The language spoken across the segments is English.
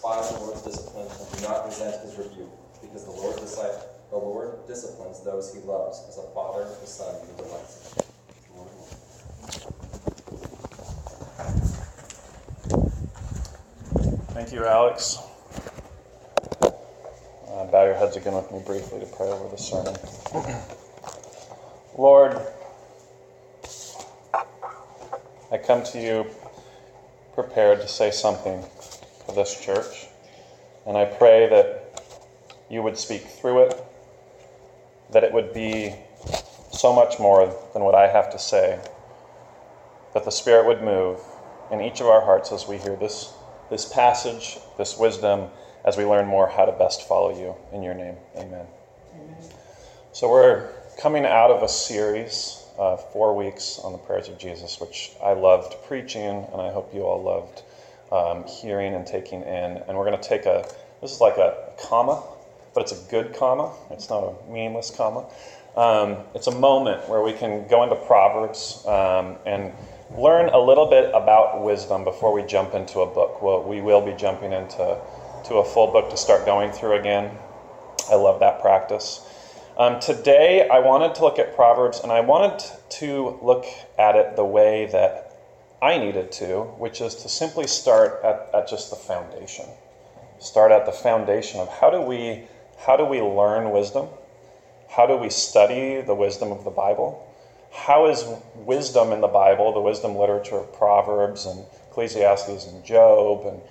Despise the Lord's discipline and do not resent his rebuke, because the Lord, the Lord disciplines those he loves, as a father the son who delights in. Thank you, Alex. Uh, bow your heads again with me briefly to pray over the sermon. Lord, I come to you prepared to say something to this church, and I pray that you would speak through it, that it would be so much more than what I have to say, that the Spirit would move in each of our hearts as we hear this, this passage, this wisdom, as we learn more how to best follow you. In your name, amen. amen. So we're coming out of a series, uh, four weeks on the prayers of Jesus, which I loved preaching, and I hope you all loved um, hearing and taking in. And we're going to take a, this is like a comma, but it's a good comma. It's not a meaningless comma. Um, it's a moment where we can go into Proverbs um, and learn a little bit about wisdom before we jump into a book. Well, we will be jumping into to a full book to start going through again. I love that practice. Um, today, I wanted to look at Proverbs, and I wanted to look at it the way that I needed to, which is to simply start at, at just the foundation. Start at the foundation of how do we how do we learn wisdom? How do we study the wisdom of the Bible? how is wisdom in the Bible, the wisdom literature of Proverbs and Ecclesiastes and Job and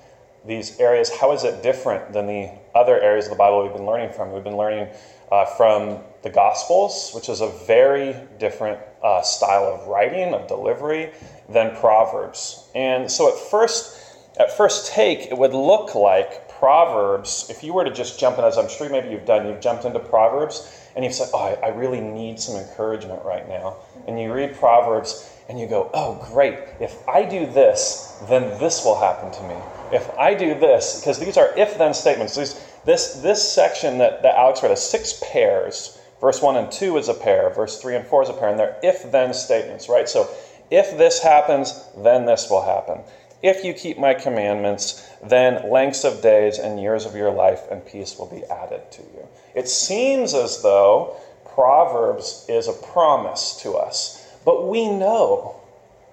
these areas, how is it different than the other areas of the Bible we've been learning from? We've been learning uh, from the Gospels, which is a very different uh, style of writing, of delivery, than Proverbs. And so at first, at first take, it would look like Proverbs, if you were to just jump in, as I'm sure maybe you've done, you've jumped into Proverbs and you've said, Oh, I, I really need some encouragement right now. And you read Proverbs and you go, Oh, great. If I do this, then this will happen to me. If I do this, because these are if then statements. These, this, this section that, that Alex read has six pairs. Verse 1 and 2 is a pair, verse 3 and 4 is a pair, and they're if then statements, right? So if this happens, then this will happen. If you keep my commandments, then lengths of days and years of your life and peace will be added to you. It seems as though Proverbs is a promise to us, but we know,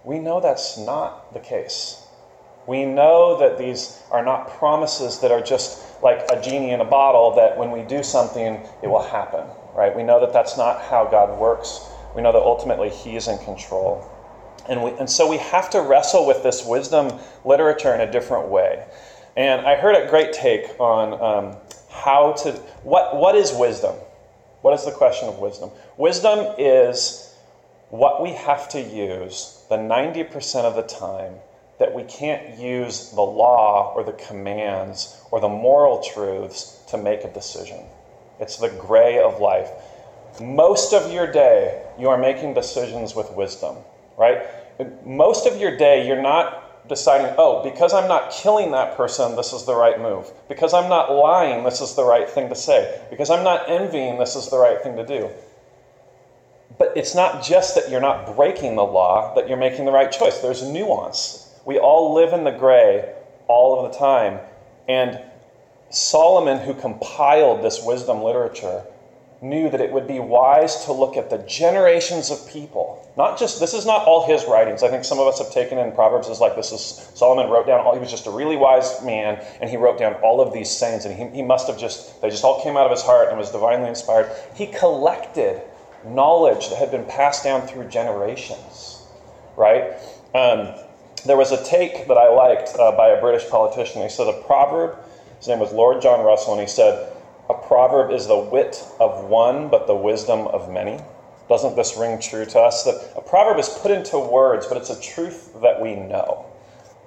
we know that's not the case. We know that these are not promises that are just like a genie in a bottle that when we do something, it will happen, right? We know that that's not how God works. We know that ultimately He is in control. And, we, and so we have to wrestle with this wisdom literature in a different way. And I heard a great take on um, how to, what, what is wisdom? What is the question of wisdom? Wisdom is what we have to use the 90% of the time that we can't use the law or the commands or the moral truths to make a decision. It's the gray of life. Most of your day, you are making decisions with wisdom, right? Most of your day, you're not deciding, oh, because I'm not killing that person, this is the right move. Because I'm not lying, this is the right thing to say. Because I'm not envying, this is the right thing to do. But it's not just that you're not breaking the law, that you're making the right choice. There's nuance. We all live in the gray all of the time. And Solomon, who compiled this wisdom literature, knew that it would be wise to look at the generations of people. Not just, this is not all his writings. I think some of us have taken in Proverbs as like this is Solomon wrote down all, he was just a really wise man, and he wrote down all of these sayings, and he, he must have just, they just all came out of his heart and was divinely inspired. He collected knowledge that had been passed down through generations, right? Um, there was a take that I liked uh, by a British politician. He said a proverb, his name was Lord John Russell, and he said, a proverb is the wit of one, but the wisdom of many. Doesn't this ring true to us? That a proverb is put into words, but it's a truth that we know.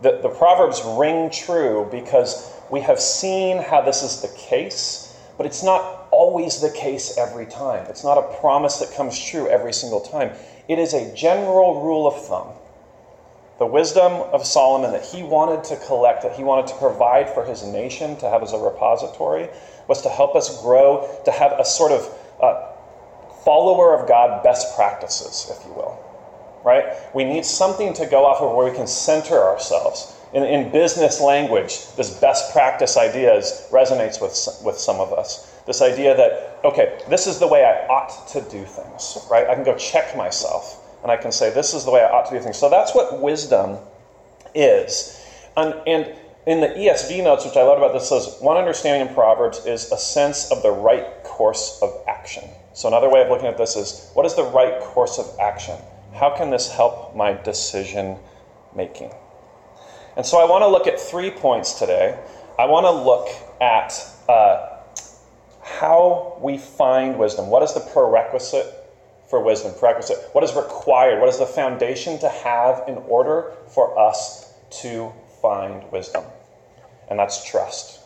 The, the proverbs ring true because we have seen how this is the case, but it's not always the case every time. It's not a promise that comes true every single time. It is a general rule of thumb. The wisdom of Solomon that he wanted to collect, that he wanted to provide for his nation to have as a repository, was to help us grow, to have a sort of uh, follower of God best practices, if you will. Right? We need something to go off of where we can center ourselves. In, in business language, this best practice ideas resonates with, with some of us. This idea that, okay, this is the way I ought to do things, right? I can go check myself and I can say, this is the way I ought to do things. So that's what wisdom is. And, and in the ESV notes, which I love about this, says one understanding in Proverbs is a sense of the right course of action. So another way of looking at this is what is the right course of action? How can this help my decision making? And so I want to look at three points today. I want to look at uh, how we find wisdom. What is the prerequisite for wisdom? Prerequisite. What is required? What is the foundation to have in order for us to find wisdom? And that's trust.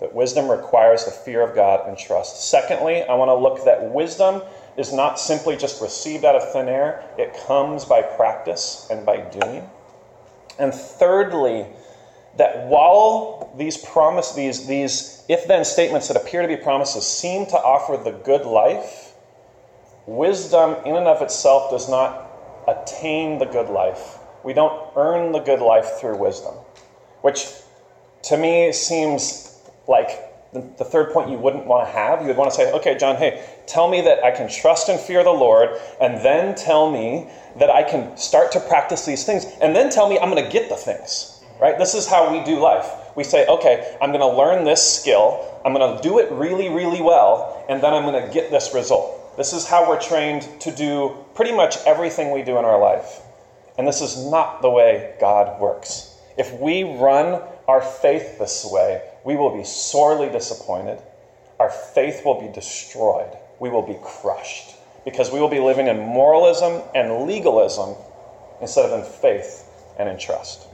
That wisdom requires the fear of God and trust. Secondly, I want to look that wisdom is not simply just received out of thin air, it comes by practice and by doing. And thirdly, that while these promise these these if then statements that appear to be promises seem to offer the good life, wisdom in and of itself does not attain the good life. We don't earn the good life through wisdom, which to me seems like the, third point you wouldn't want to have. You would want to say, okay, John, hey, tell me that I can trust and fear the Lord, and then tell me that I can start to practice these things, and then tell me I'm going to get the things. Right? This is how we do life. We say, okay, I'm going to learn this skill, I'm going to do it really, really well, and then I'm going to get this result. This is how we're trained to do pretty much everything we do in our life. And this is not the way God works. If we run our faith this way, we will be sorely disappointed. Our faith will be destroyed. We will be crushed because we will be living in moralism and legalism instead of in faith and in trust.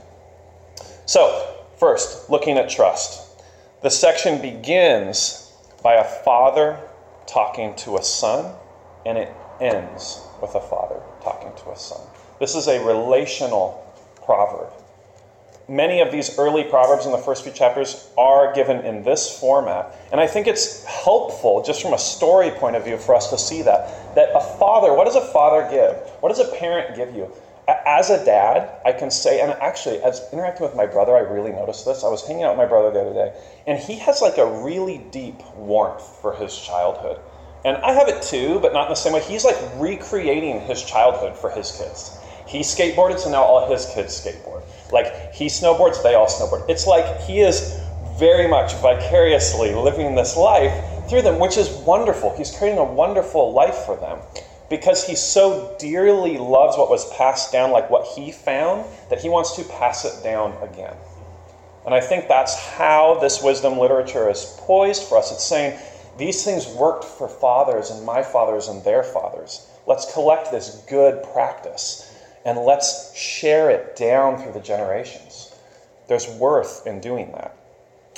So, first, looking at trust. The section begins by a father talking to a son, and it ends with a father talking to a son. This is a relational proverb. Many of these early proverbs in the first few chapters are given in this format and i think it's helpful just from a story point of view for us to see that that a father what does a father give? What does a parent give you as a dad i can say and actually as interacting with my brother i really noticed this. I was hanging out with my brother the other day and he has like a really deep warmth for his childhood. And i have it too but not in the same way. He's like recreating his childhood for his kids. He skateboarded so now all his kids skateboard. Like he snowboards, they all snowboard. It's like he is very much vicariously living this life through them, which is wonderful. He's creating a wonderful life for them because he so dearly loves what was passed down, like what he found, that he wants to pass it down again. And I think that's how this wisdom literature is poised for us. It's saying these things worked for fathers and my fathers and their fathers. Let's collect this good practice and let's share it down through the generations. There's worth in doing that.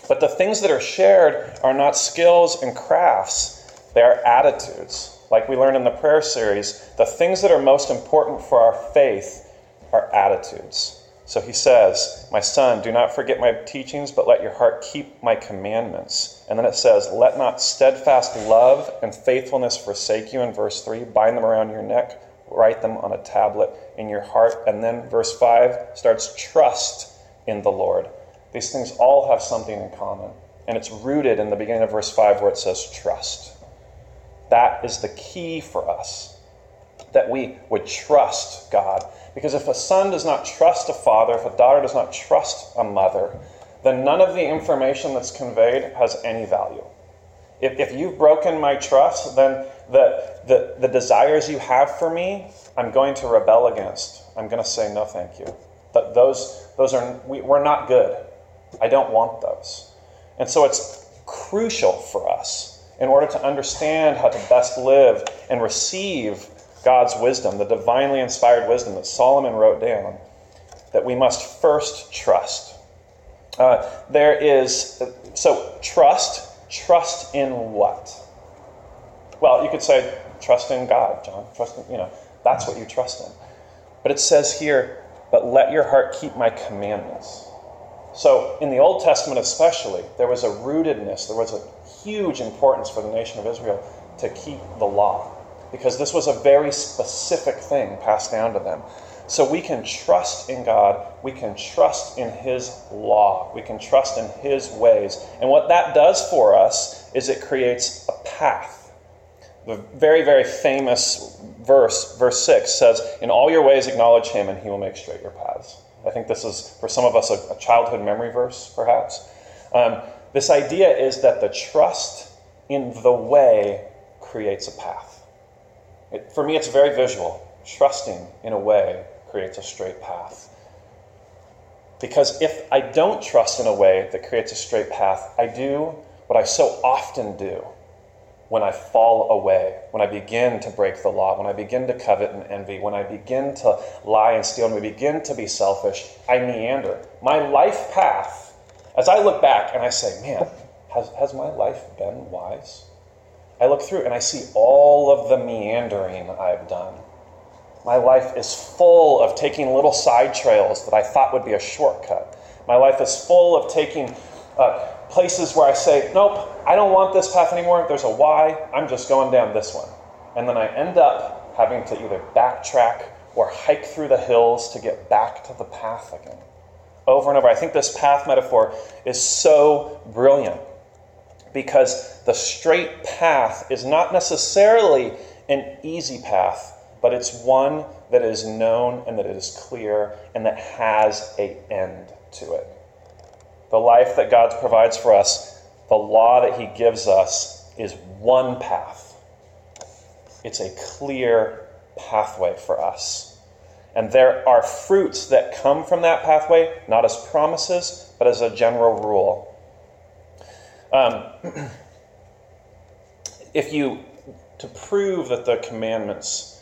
But the things that are shared are not skills and crafts, they are attitudes. Like we learned in the prayer series, the things that are most important for our faith are attitudes. So he says, My son, do not forget my teachings, but let your heart keep my commandments. And then it says, Let not steadfast love and faithfulness forsake you in verse 3. Bind them around your neck write them on a tablet in your heart. And then verse 5 starts trust in the Lord. These things all have something in common. And it's rooted in the beginning of verse 5 where it says trust. That is the key for us that we would trust God. Because if a son does not trust a father, if a daughter does not trust a mother, then none of the information that's conveyed has any value. If, if you've broken my trust, then the, the, the desires you have for me, I'm going to rebel against. I'm going to say no, thank you. But those, those are, we, we're not good. I don't want those. And so it's crucial for us in order to understand how to best live and receive God's wisdom, the divinely inspired wisdom that Solomon wrote down, that we must first trust. Uh, there is, so trust Trust in what? Well, you could say, trust in God, John. Trust in, you know, that's what you trust in. But it says here, but let your heart keep my commandments. So, in the Old Testament especially, there was a rootedness, there was a huge importance for the nation of Israel to keep the law, because this was a very specific thing passed down to them. So we can trust in God, we can trust in His law, we can trust in His ways. And what that does for us is it creates a path. The very, very famous verse, verse 6, says, In all your ways acknowledge Him, and He will make straight your paths. I think this is, for some of us, a, childhood memory verse, perhaps. Um, this idea is that the trust in the way creates a path. It, for me, it's very visual. Trusting in a way creates a straight path. Because if I don't trust in a way that creates a straight path, I do what I so often do when I fall away, when I begin to break the law, when I begin to covet and envy, when I begin to lie and steal, when we begin to be selfish, I meander. My life path, as I look back and I say, man, has, has my life been wise? I look through and I see all of the meandering I've done. My life is full of taking little side trails that I thought would be a shortcut. My life is full of taking uh, places where I say, nope, I don't want this path anymore. There's a why. I'm just going down this one. And then I end up having to either backtrack or hike through the hills to get back to the path again. Over and over. I think this path metaphor is so brilliant because the straight path is not necessarily an easy path, but it's one that is known and that is clear and that has a end to it. The life that God provides for us, the law that He gives us, is one path. It's a clear pathway for us. And there are fruits that come from that pathway, not as promises, but as a general rule. Um, if you, to prove that the commandments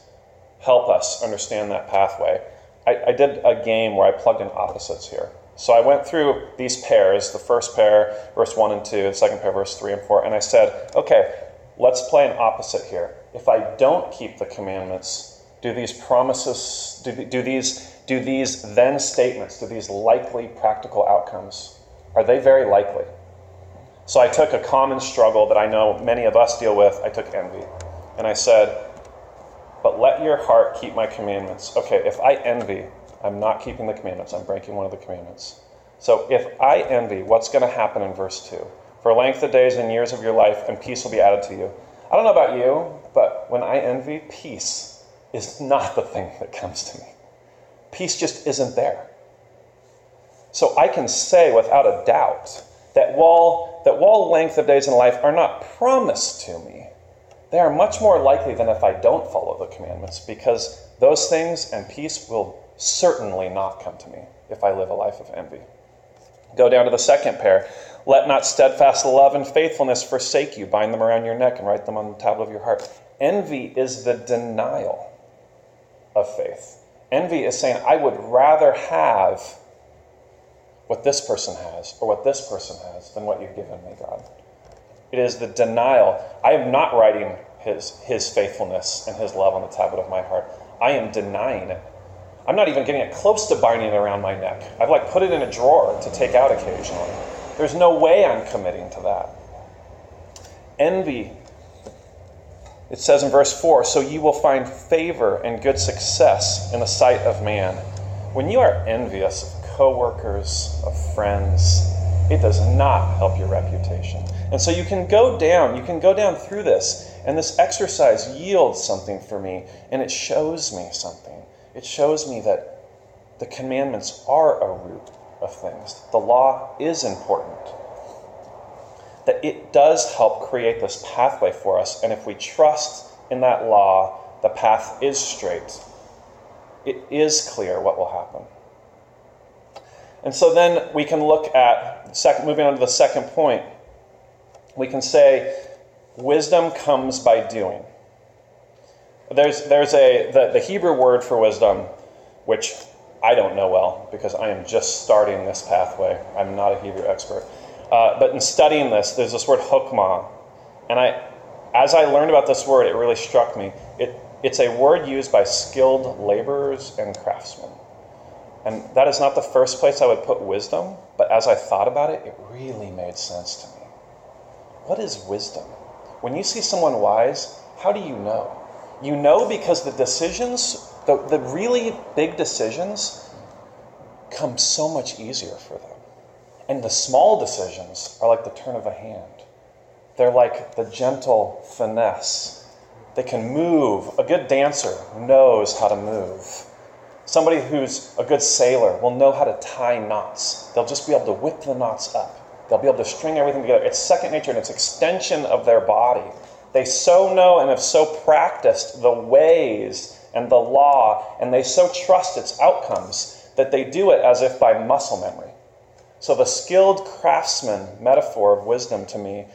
help us understand that pathway, I, I did a game where I plugged in opposites here. So I went through these pairs, the first pair, verse 1 and 2, the second pair, verse 3 and 4, and I said, okay, let's play an opposite here. If I don't keep the commandments, do these promises, do, do, these, do these then statements, do these likely practical outcomes, are they very likely? So I took a common struggle that I know many of us deal with. I took envy. And I said, But let your heart keep my commandments. Okay, if I envy, I'm not keeping the commandments, I'm breaking one of the commandments. So if I envy, what's going to happen in verse 2? For length of days and years of your life, and peace will be added to you. I don't know about you, but when I envy, peace is not the thing that comes to me. Peace just isn't there. So I can say without a doubt that while, that while length of days in life are not promised to me, they are much more likely than if I don't follow the commandments, because those things and peace will certainly not come to me if I live a life of envy. Go down to the second pair. Let not steadfast love and faithfulness forsake you. Bind them around your neck and write them on the tablet of your heart. Envy is the denial of faith. Envy is saying, I would rather have what this person has or what this person has than what you've given me, God. It is the denial. I am not writing his, his faithfulness and his love on the tablet of my heart. I am denying it. I'm not even getting it close to binding it around my neck. I've like put it in a drawer to take out occasionally. There's no way I'm committing to that. Envy. It says in verse 4 So you will find favor and good success in the sight of man. When you are envious of coworkers, of friends, it does not help your reputation. And so you can go down, you can go down through this, and this exercise yields something for me, and it shows me something. It shows me that the commandments are a root of things. The law is important. That it does help create this pathway for us, and if we trust in that law, the path is straight. It is clear what will happen. And so then we can look at, second, moving on to the second point, we can say wisdom comes by doing. There's, there's a, the, the Hebrew word for wisdom, which I don't know well because I am just starting this pathway. I'm not a Hebrew expert. Uh, but in studying this, there's this word chokmah. And I, as I learned about this word, it really struck me. It, it's a word used by skilled laborers and craftsmen. And that is not the first place I would put wisdom, but as I thought about it, it really made sense to me. What is wisdom? When you see someone wise, how do you know? You know because the decisions the, the really big decisions come so much easier for them. And the small decisions are like the turn of a hand. They're like the gentle finesse. They can move. A good dancer knows how to move. Somebody who's a good sailor will know how to tie knots. They'll just be able to whip the knots up. They'll be able to string everything together. It's second nature and it's extension of their body. They so know and have so practiced the ways and the law, and they so trust its outcomes that they do it as if by muscle memory. So the skilled craftsman metaphor of wisdom to me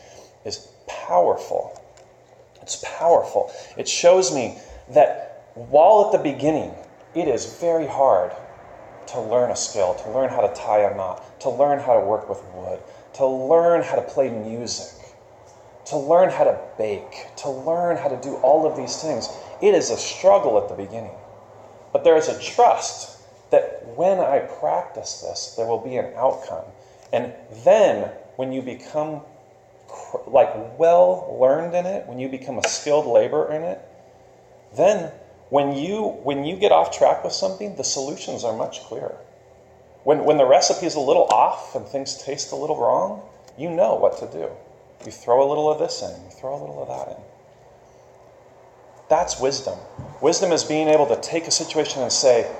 is powerful. It's powerful. It shows me that while at the beginning it is very hard to learn a skill, to learn how to tie a knot, to learn how to work with wood, to learn how to play music, to learn how to bake, to learn how to do all of these things. It is a struggle at the beginning. But there is a trust that when I practice this, there will be an outcome. And then when you become like well learned in it, when you become a skilled laborer in it, then when you when you get off track with something, the solutions are much clearer. When when the recipe is a little off and things taste a little wrong, you know what to do. You throw a little of this in, you throw a little of that in. That's wisdom. Wisdom is being able to take a situation and say,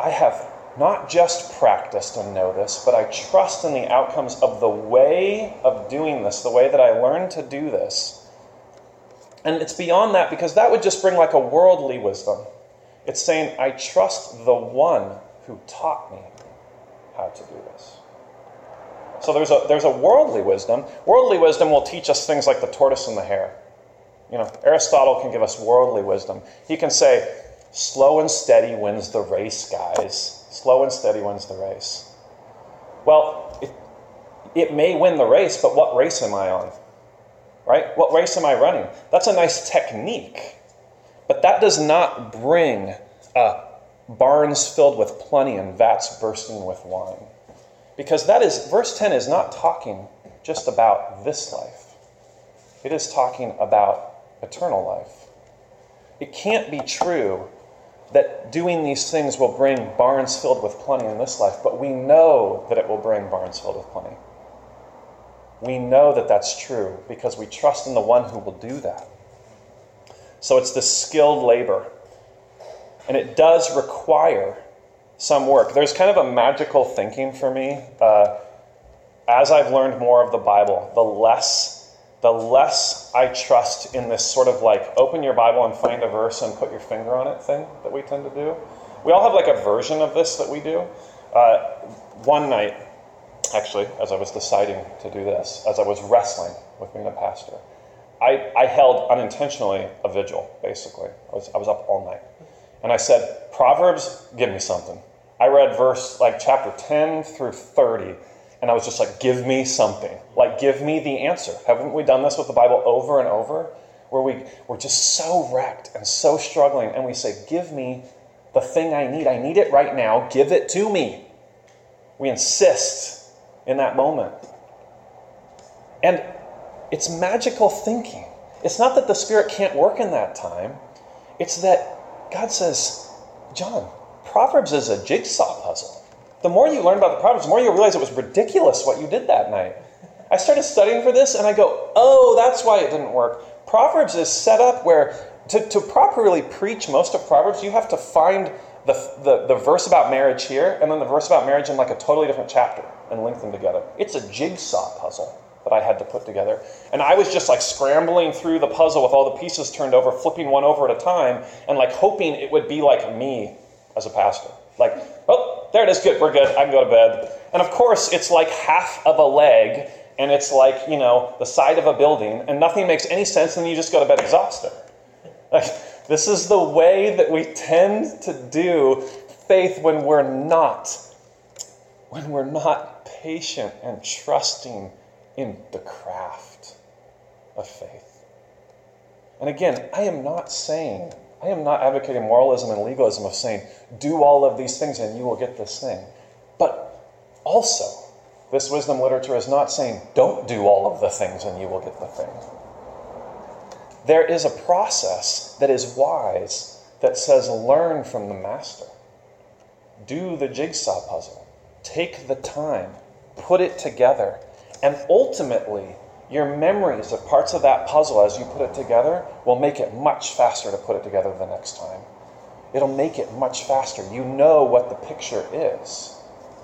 I have not just practiced and this, but I trust in the outcomes of the way of doing this, the way that I learned to do this. And it's beyond that because that would just bring like a worldly wisdom. It's saying, I trust the one who taught me how to do this. So there's a, there's a worldly wisdom. Worldly wisdom will teach us things like the tortoise and the hare. You know, Aristotle can give us worldly wisdom. He can say, slow and steady wins the race, guys. Slow and steady wins the race. Well, it, it may win the race, but what race am I on? Right? What race am I running? That's a nice technique, but that does not bring uh, barns filled with plenty and vats bursting with wine. Because that is, verse 10 is not talking just about this life, it is talking about eternal life. It can't be true that doing these things will bring barns filled with plenty in this life, but we know that it will bring barns filled with plenty. We know that that's true because we trust in the one who will do that. So it's this skilled labor. And it does require some work. There's kind of a magical thinking for me. Uh, as I've learned more of the Bible, the less the less I trust in this sort of like open your Bible and find a verse and put your finger on it thing that we tend to do. We all have like a version of this that we do. Uh, one night, actually, as I was deciding to do this, as I was wrestling with being a pastor, I, I held unintentionally a vigil, basically. I was, I was up all night. And I said, Proverbs, give me something. I read verse like chapter 10 through 30 and I was just like, give me something. Like, give me the answer. Haven't we done this with the Bible over and over? Where we, we're just so wrecked and so struggling, and we say, give me the thing I need. I need it right now. Give it to me. We insist in that moment. And it's magical thinking. It's not that the Spirit can't work in that time, it's that God says, John, Proverbs is a jigsaw puzzle the more you learn about the Proverbs, the more you realize it was ridiculous what you did that night. I started studying for this and I go, oh, that's why it didn't work. Proverbs is set up where to, to properly preach most of Proverbs, you have to find the, the, the verse about marriage here and then the verse about marriage in like a totally different chapter and link them together. It's a jigsaw puzzle that I had to put together. And I was just like scrambling through the puzzle with all the pieces turned over, flipping one over at a time, and like hoping it would be like me as a pastor. Like, oh, there it is, good, we're good, I can go to bed. And of course, it's like half of a leg, and it's like, you know, the side of a building, and nothing makes any sense, and you just go to bed exhausted. Like, this is the way that we tend to do faith when we're not, when we're not patient and trusting in the craft of faith. And again, I am not saying I am not advocating moralism and legalism of saying, do all of these things and you will get this thing. But also, this wisdom literature is not saying, don't do all of the things and you will get the thing. There is a process that is wise that says, learn from the master. Do the jigsaw puzzle. Take the time. Put it together. And ultimately, your memories of parts of that puzzle as you put it together will make it much faster to put it together the next time. It'll make it much faster. You know what the picture is.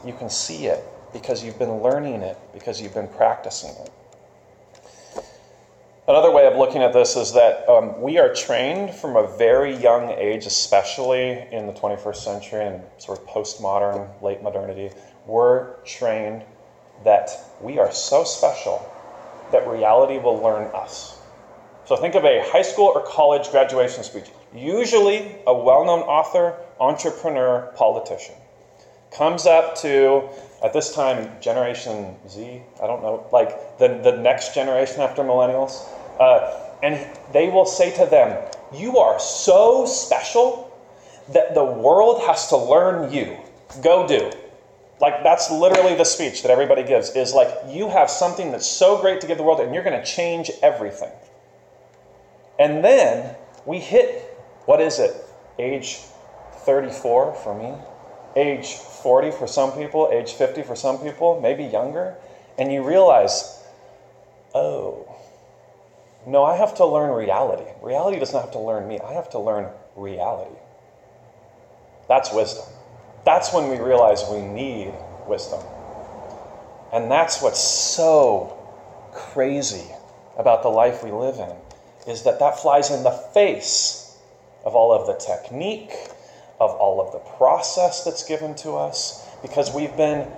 You can see it because you've been learning it, because you've been practicing it. Another way of looking at this is that um, we are trained from a very young age, especially in the 21st century and sort of postmodern, late modernity. We're trained that we are so special that reality will learn us. So think of a high school or college graduation speech. Usually, a well known author, entrepreneur, politician comes up to, at this time, Generation Z, I don't know, like the, the next generation after millennials. Uh, and they will say to them, You are so special that the world has to learn you. Go do. Like, that's literally the speech that everybody gives is like, you have something that's so great to give the world, and you're going to change everything. And then we hit, what is it? Age 34 for me, age 40 for some people, age 50 for some people, maybe younger. And you realize, oh, no, I have to learn reality. Reality does not have to learn me, I have to learn reality. That's wisdom. That's when we realize we need wisdom. And that's what's so crazy about the life we live in is that that flies in the face of all of the technique, of all of the process that's given to us, because we've been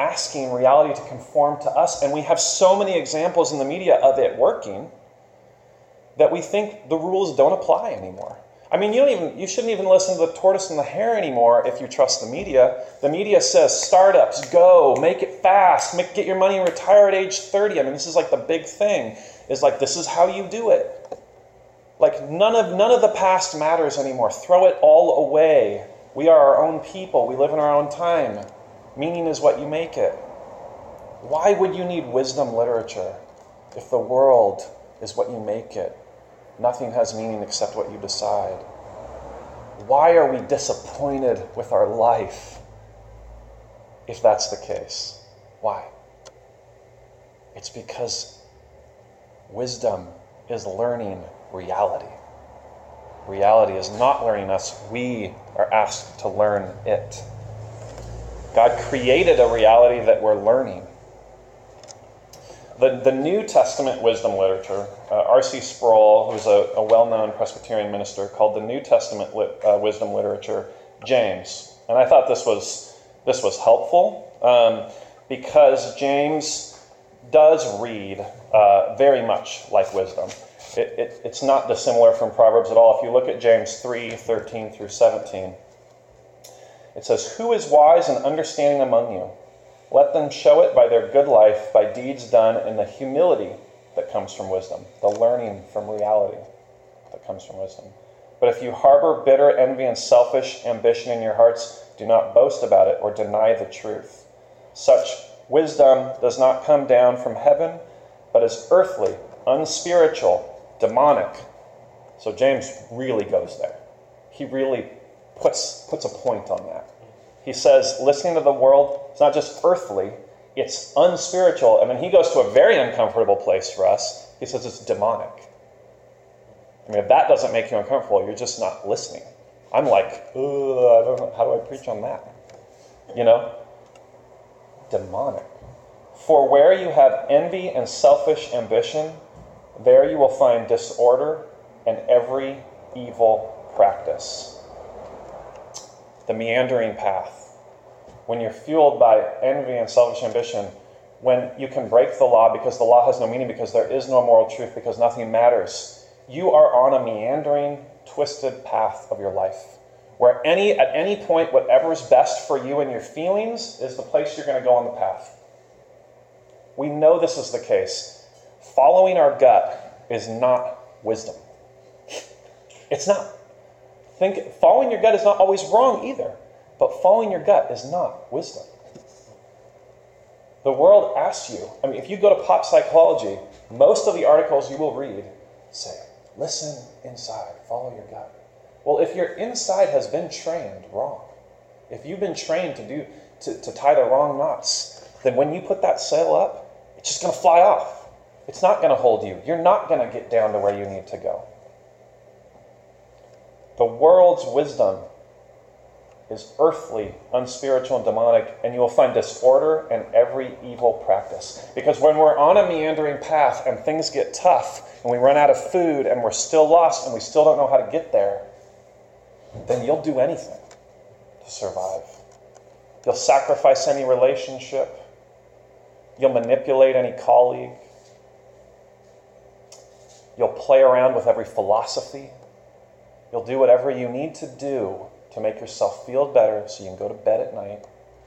asking reality to conform to us, and we have so many examples in the media of it working that we think the rules don't apply anymore. I mean, you don't even you shouldn't even listen to the tortoise and the hare anymore if you trust the media. The media says startups go, make it fast, make, get your money and retire at age 30. I mean, this is like the big thing. Is like this is how you do it. Like none of none of the past matters anymore. Throw it all away. We are our own people. We live in our own time. Meaning is what you make it. Why would you need wisdom literature if the world is what you make it? Nothing has meaning except what you decide. Why are we disappointed with our life if that's the case? Why? It's because wisdom is learning reality. Reality is not learning us, we are asked to learn it. God created a reality that we're learning. The, the New Testament wisdom literature, uh, R.C. Sproul, who's a, a well known Presbyterian minister, called the New Testament lit, uh, wisdom literature James. And I thought this was, this was helpful um, because James does read uh, very much like wisdom. It, it, it's not dissimilar from Proverbs at all. If you look at James 3 13 through 17, it says, Who is wise and understanding among you? Let them show it by their good life, by deeds done in the humility that comes from wisdom, the learning from reality that comes from wisdom. But if you harbor bitter envy and selfish ambition in your hearts, do not boast about it or deny the truth. Such wisdom does not come down from heaven, but is earthly, unspiritual, demonic. So James really goes there. He really puts, puts a point on that. He says, listening to the world, it's not just earthly, it's unspiritual. And then he goes to a very uncomfortable place for us. He says it's demonic. I mean, if that doesn't make you uncomfortable, you're just not listening. I'm like, I don't know, how do I preach on that? You know? Demonic. For where you have envy and selfish ambition, there you will find disorder and every evil practice the meandering path, when you're fueled by envy and selfish ambition, when you can break the law because the law has no meaning, because there is no moral truth, because nothing matters, you are on a meandering, twisted path of your life. Where any at any point, whatever's best for you and your feelings is the place you're going to go on the path. We know this is the case. Following our gut is not wisdom. It's not. Think following your gut is not always wrong either, but following your gut is not wisdom. The world asks you, I mean, if you go to pop psychology, most of the articles you will read say, listen inside, follow your gut. Well, if your inside has been trained wrong, if you've been trained to do to, to tie the wrong knots, then when you put that sail up, it's just going to fly off. It's not going to hold you. You're not going to get down to where you need to go. The world's wisdom is earthly, unspiritual, and demonic, and you will find disorder and every evil practice. Because when we're on a meandering path and things get tough, and we run out of food, and we're still lost, and we still don't know how to get there, then you'll do anything to survive. You'll sacrifice any relationship, you'll manipulate any colleague, you'll play around with every philosophy, you'll do whatever you need to do to make yourself feel better so you can go to bed at night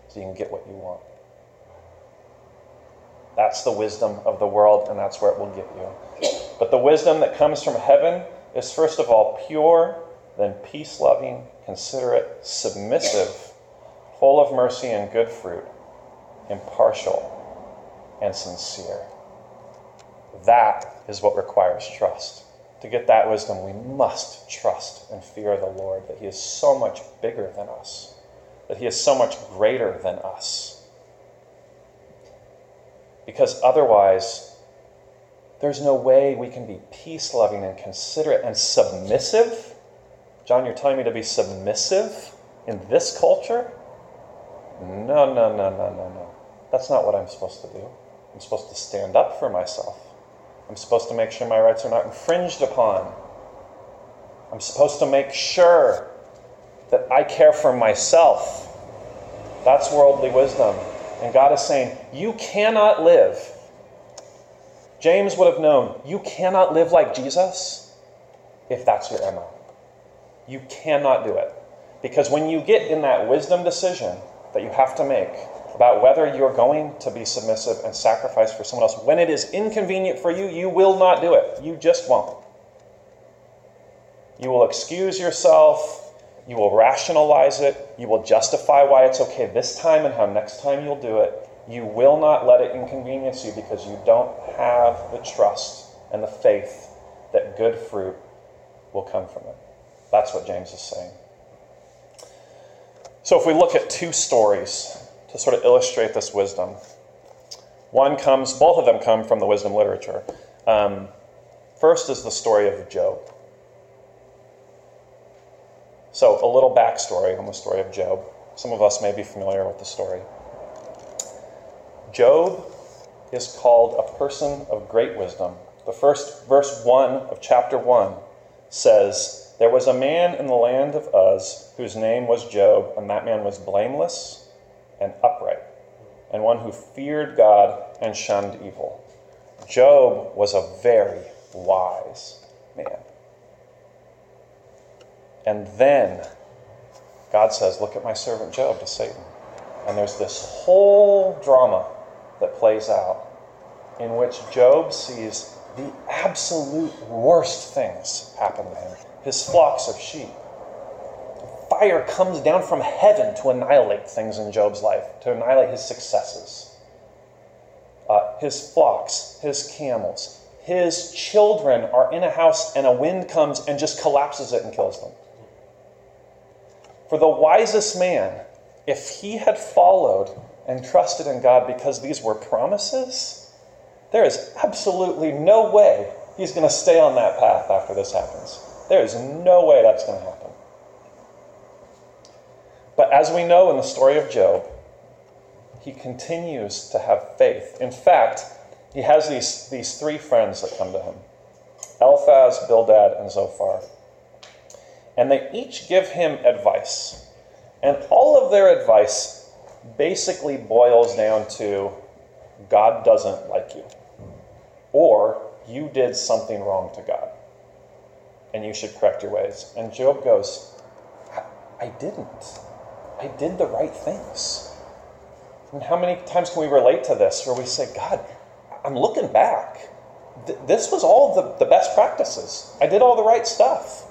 so you can get what you want. That's the wisdom of the world, and that's where it will get you. But the wisdom that comes from heaven is first of all pure, then peace loving, considerate, submissive, full of mercy and good fruit, impartial, and sincere. That is what requires trust. To get that wisdom, we must trust and fear the Lord, that He is so much bigger than us, that He is so much greater than us. Because otherwise, there's no way we can be peace loving and considerate and submissive. John, you're telling me to be submissive in this culture? No, no, no, no, no, no. That's not what I'm supposed to do. I'm supposed to stand up for myself. I'm supposed to make sure my rights are not infringed upon. I'm supposed to make sure that I care for myself. That's worldly wisdom. And God is saying, You cannot live. James would have known, you cannot live like Jesus if that's your MO. You cannot do it. Because when you get in that wisdom decision that you have to make, about whether you're going to be submissive and sacrifice for someone else. When it is inconvenient for you, you will not do it. You just won't. You will excuse yourself. You will rationalize it. You will justify why it's okay this time and how next time you'll do it. You will not let it inconvenience you because you don't have the trust and the faith that good fruit will come from it. That's what James is saying. So, if we look at two stories to sort of illustrate this wisdom. One comes, both of them come from the wisdom literature. Um, first is the story of Job. So, a little backstory on the story of Job. Some of us may be familiar with the story. Job is called a person of great wisdom. The first verse 1 of chapter 1 says, There was a man in the land of Uz whose name was Job, and that man was blameless and upright, and one who feared God and shunned evil. Job was a very wise man. And then God says, Look at my servant Job to Satan. And there's this whole drama that plays out in which Job sees the absolute worst things happen to him his flocks of sheep fire comes down from heaven to annihilate things in Job's life, to annihilate his successes. Uh, his flocks, his camels, his children are in a house and a wind comes and just collapses it and kills them. For the wisest man, if he had followed and trusted in God because these were promises, there is absolutely no way he's going to stay on that path after this happens. There is no way that's going to happen. But as we know in the story of Job, he continues to have faith. In fact, he has these, these three friends that come to him Eliphaz, Bildad, and Zophar. And they each give him advice. And all of their advice basically boils down to God doesn't like you, or you did something wrong to God, and you should correct your ways. And Job goes, I, I didn't. I did the right things. And how many times can we relate to this where we say, God, I'm looking back. Th- this was all the, the best practices. I did all the right stuff.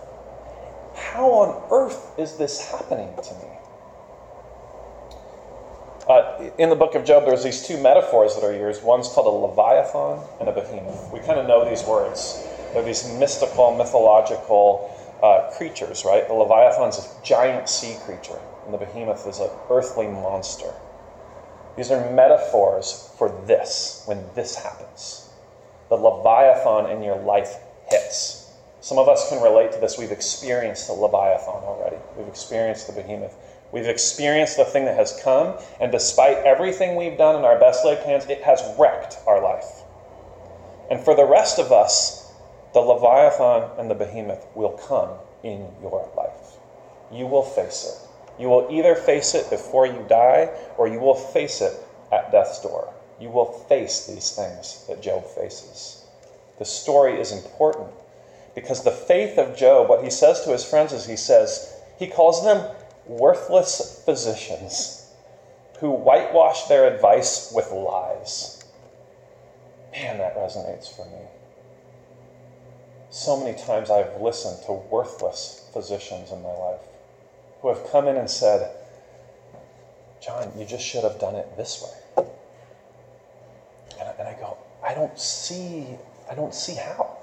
How on earth is this happening to me? Uh, in the book of Job, there's these two metaphors that are used. One's called a leviathan and a behemoth. We kind of know these words. They're these mystical, mythological uh, creatures, right? The Leviathan's a giant sea creature, and the behemoth is an earthly monster. These are metaphors for this, when this happens. The Leviathan in your life hits. Some of us can relate to this. We've experienced the Leviathan already, we've experienced the behemoth. We've experienced the thing that has come, and despite everything we've done in our best laid plans, it has wrecked our life. And for the rest of us, the Leviathan and the behemoth will come in your life. You will face it. You will either face it before you die, or you will face it at death's door. You will face these things that Job faces. The story is important because the faith of Job, what he says to his friends is he says, he calls them worthless physicians who whitewash their advice with lies. Man, that resonates for me. So many times I've listened to worthless physicians in my life who have come in and said, John, you just should have done it this way. And I, and I go, I don't see, I don't see how.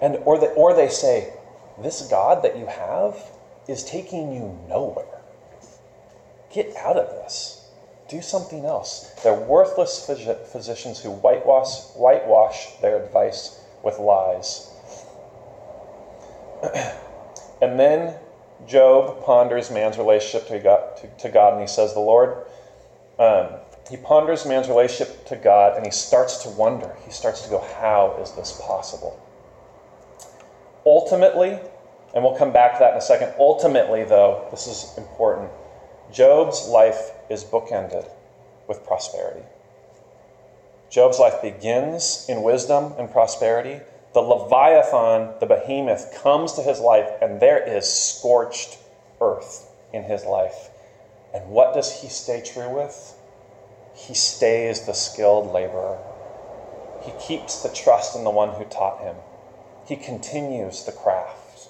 And or they, or they say, this God that you have is taking you nowhere. Get out of this. Do something else. They're worthless phys- physicians who whitewash, whitewash their advice with lies. and then Job ponders man's relationship to God, to, to God and he says, The Lord, um, he ponders man's relationship to God and he starts to wonder. He starts to go, How is this possible? Ultimately, and we'll come back to that in a second. Ultimately, though, this is important Job's life is bookended with prosperity. Job's life begins in wisdom and prosperity. The Leviathan, the behemoth, comes to his life, and there is scorched earth in his life. And what does he stay true with? He stays the skilled laborer. He keeps the trust in the one who taught him. He continues the craft.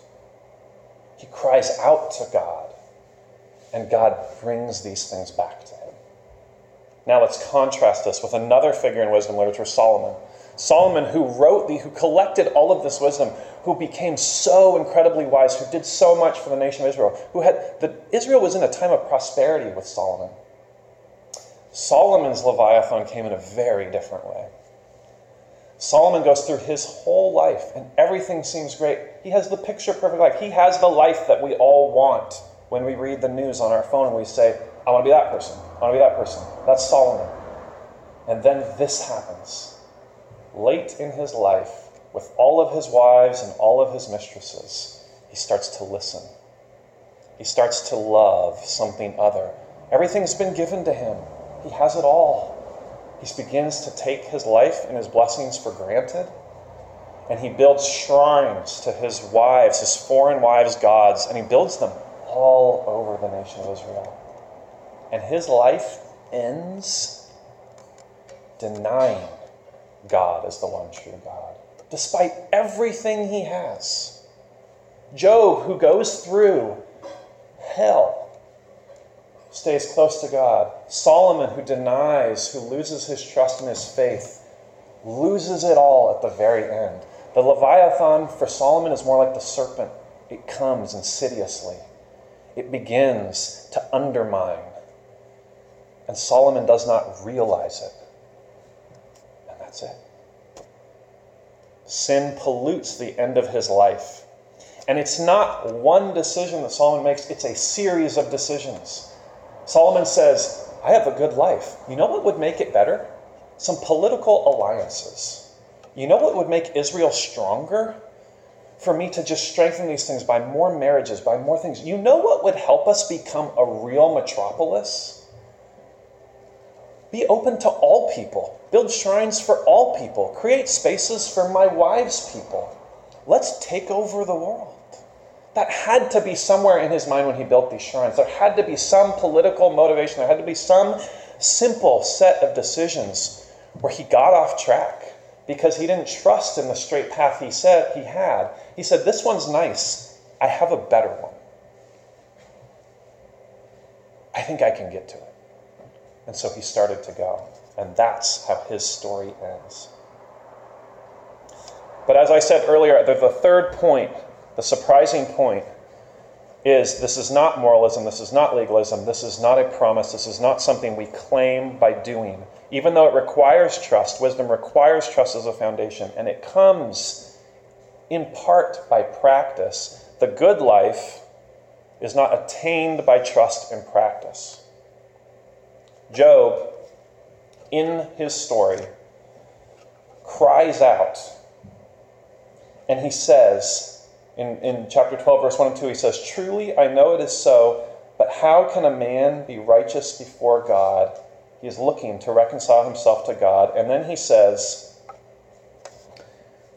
He cries out to God, and God brings these things back to him. Now let's contrast this with another figure in wisdom literature, Solomon. Solomon, who wrote the, who collected all of this wisdom, who became so incredibly wise, who did so much for the nation of Israel, who had the Israel was in a time of prosperity with Solomon. Solomon's Leviathan came in a very different way. Solomon goes through his whole life and everything seems great. He has the picture perfect life. He has the life that we all want when we read the news on our phone and we say, I want to be that person. I want to be that person. That's Solomon. And then this happens. Late in his life, with all of his wives and all of his mistresses, he starts to listen. He starts to love something other. Everything's been given to him, he has it all. He begins to take his life and his blessings for granted. And he builds shrines to his wives, his foreign wives' gods, and he builds them all over the nation of Israel. And his life ends denying God as the one true God, despite everything he has. Job, who goes through hell, stays close to God. Solomon, who denies, who loses his trust in his faith, loses it all at the very end. The Leviathan for Solomon is more like the serpent. It comes insidiously, it begins to undermine. And Solomon does not realize it. And that's it. Sin pollutes the end of his life. And it's not one decision that Solomon makes, it's a series of decisions. Solomon says, I have a good life. You know what would make it better? Some political alliances. You know what would make Israel stronger? For me to just strengthen these things by more marriages, by more things. You know what would help us become a real metropolis? Be open to all people. Build shrines for all people. Create spaces for my wife's people. Let's take over the world. That had to be somewhere in his mind when he built these shrines. There had to be some political motivation. There had to be some simple set of decisions where he got off track because he didn't trust in the straight path he said he had. He said, This one's nice. I have a better one. I think I can get to it. And so he started to go. And that's how his story ends. But as I said earlier, the, the third point, the surprising point, is this is not moralism, this is not legalism, this is not a promise, this is not something we claim by doing. Even though it requires trust, wisdom requires trust as a foundation, and it comes in part by practice. The good life is not attained by trust and practice. Job, in his story, cries out and he says, in, in chapter 12, verse 1 and 2, he says, Truly I know it is so, but how can a man be righteous before God? He is looking to reconcile himself to God. And then he says,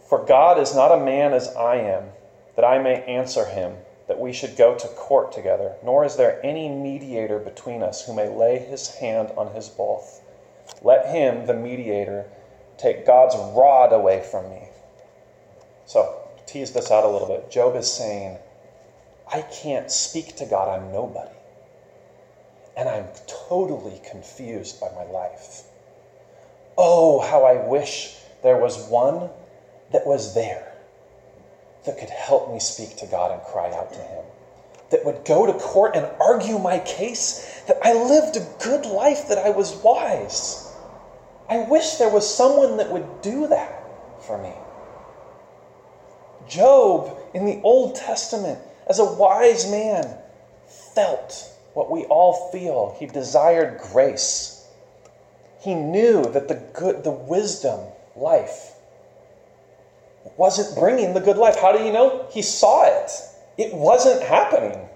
For God is not a man as I am, that I may answer him, that we should go to court together, nor is there any mediator between us who may lay his hand on his both. Let him, the mediator, take God's rod away from me. So, tease this out a little bit. Job is saying, I can't speak to God, I'm nobody. And I'm totally confused by my life. Oh, how I wish there was one that was there that could help me speak to God and cry out to Him, that would go to court and argue my case, that I lived a good life, that I was wise. I wish there was someone that would do that for me. Job in the Old Testament, as a wise man, felt what we all feel. He desired grace. He knew that the good, the wisdom life wasn't bringing the good life. How do you know? He saw it. It wasn't happening.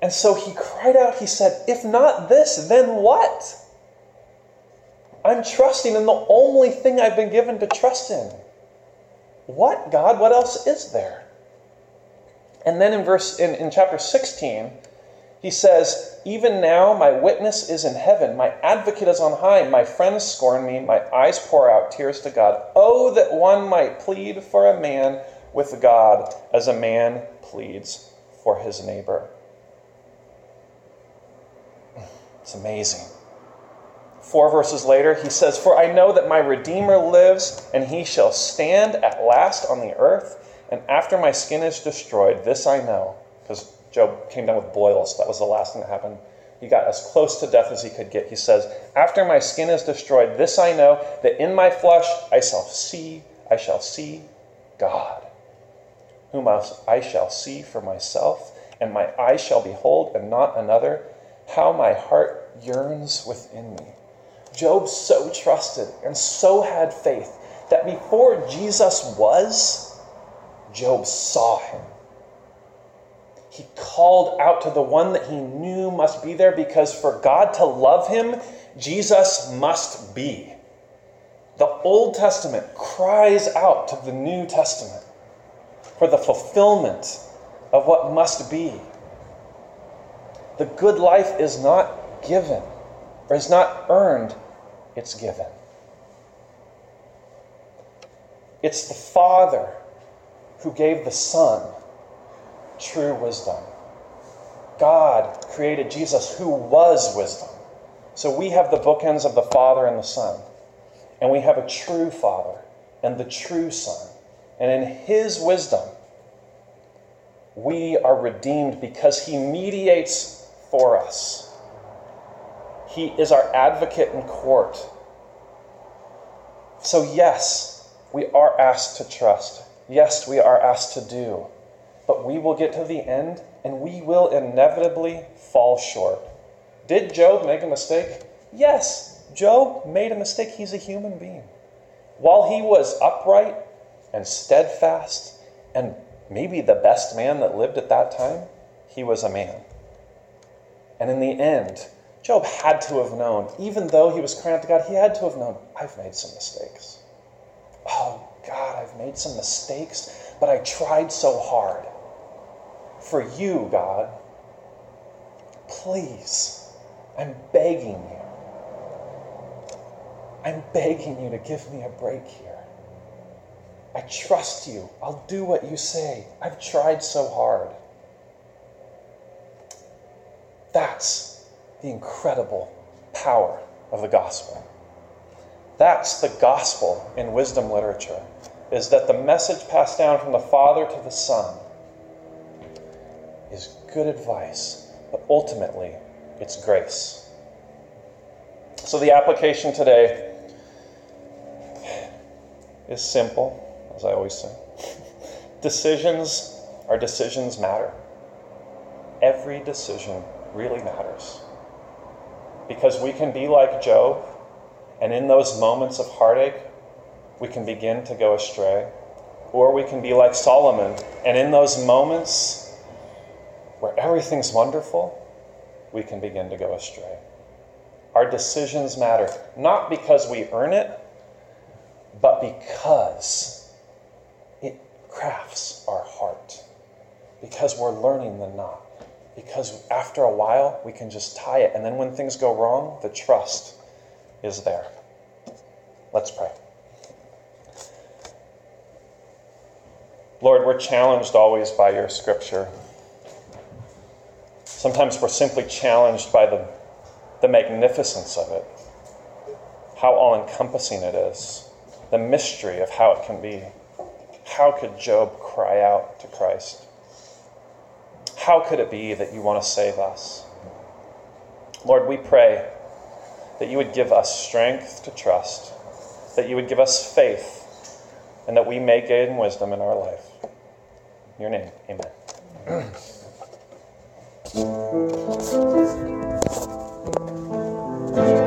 And so he cried out, he said, If not this, then what? I'm trusting in the only thing I've been given to trust in. What, God? What else is there? And then in verse in, in chapter 16, he says, Even now my witness is in heaven, my advocate is on high, my friends scorn me, my eyes pour out tears to God. Oh, that one might plead for a man with God as a man pleads for his neighbor. It's amazing. Four verses later, he says, For I know that my Redeemer lives, and he shall stand at last on the earth. And after my skin is destroyed, this I know. Because Job came down with boils. That was the last thing that happened. He got as close to death as he could get. He says, After my skin is destroyed, this I know, that in my flesh I shall see, I shall see God, whom I shall see for myself, and my eyes shall behold, and not another. How my heart yearns within me. Job so trusted and so had faith that before Jesus was, Job saw him. He called out to the one that he knew must be there because for God to love him, Jesus must be. The Old Testament cries out to the New Testament for the fulfillment of what must be. The good life is not given or is not earned, it's given. It's the Father who gave the Son true wisdom. God created Jesus, who was wisdom. So we have the bookends of the Father and the Son. And we have a true Father and the true Son. And in His wisdom, we are redeemed because He mediates for us. He is our advocate in court. So, yes, we are asked to trust. Yes, we are asked to do. But we will get to the end and we will inevitably fall short. Did Job make a mistake? Yes, Job made a mistake. He's a human being. While he was upright and steadfast and maybe the best man that lived at that time, he was a man. And in the end, Job had to have known, even though he was crying out to God, he had to have known, I've made some mistakes. Oh, God, I've made some mistakes, but I tried so hard. For you, God, please, I'm begging you. I'm begging you to give me a break here. I trust you. I'll do what you say. I've tried so hard. That's the incredible power of the gospel. That's the gospel in wisdom literature. is that the message passed down from the Father to the Son is good advice, but ultimately it's grace. So the application today is simple, as I always say. Decisions, our decisions matter. Every decision really matters. Because we can be like Job, and in those moments of heartache, we can begin to go astray. Or we can be like Solomon, and in those moments where everything's wonderful, we can begin to go astray. Our decisions matter, not because we earn it, but because it crafts our heart. Because we're learning the knot. Because after a while, we can just tie it. And then when things go wrong, the trust is there. Let's pray. Lord, we're challenged always by your scripture. Sometimes we're simply challenged by the, the magnificence of it, how all encompassing it is, the mystery of how it can be. How could Job cry out to Christ? How could it be that you want to save us? Lord, we pray that you would give us strength to trust, that you would give us faith, and that we may gain wisdom in our life. In your name, amen. Thank you.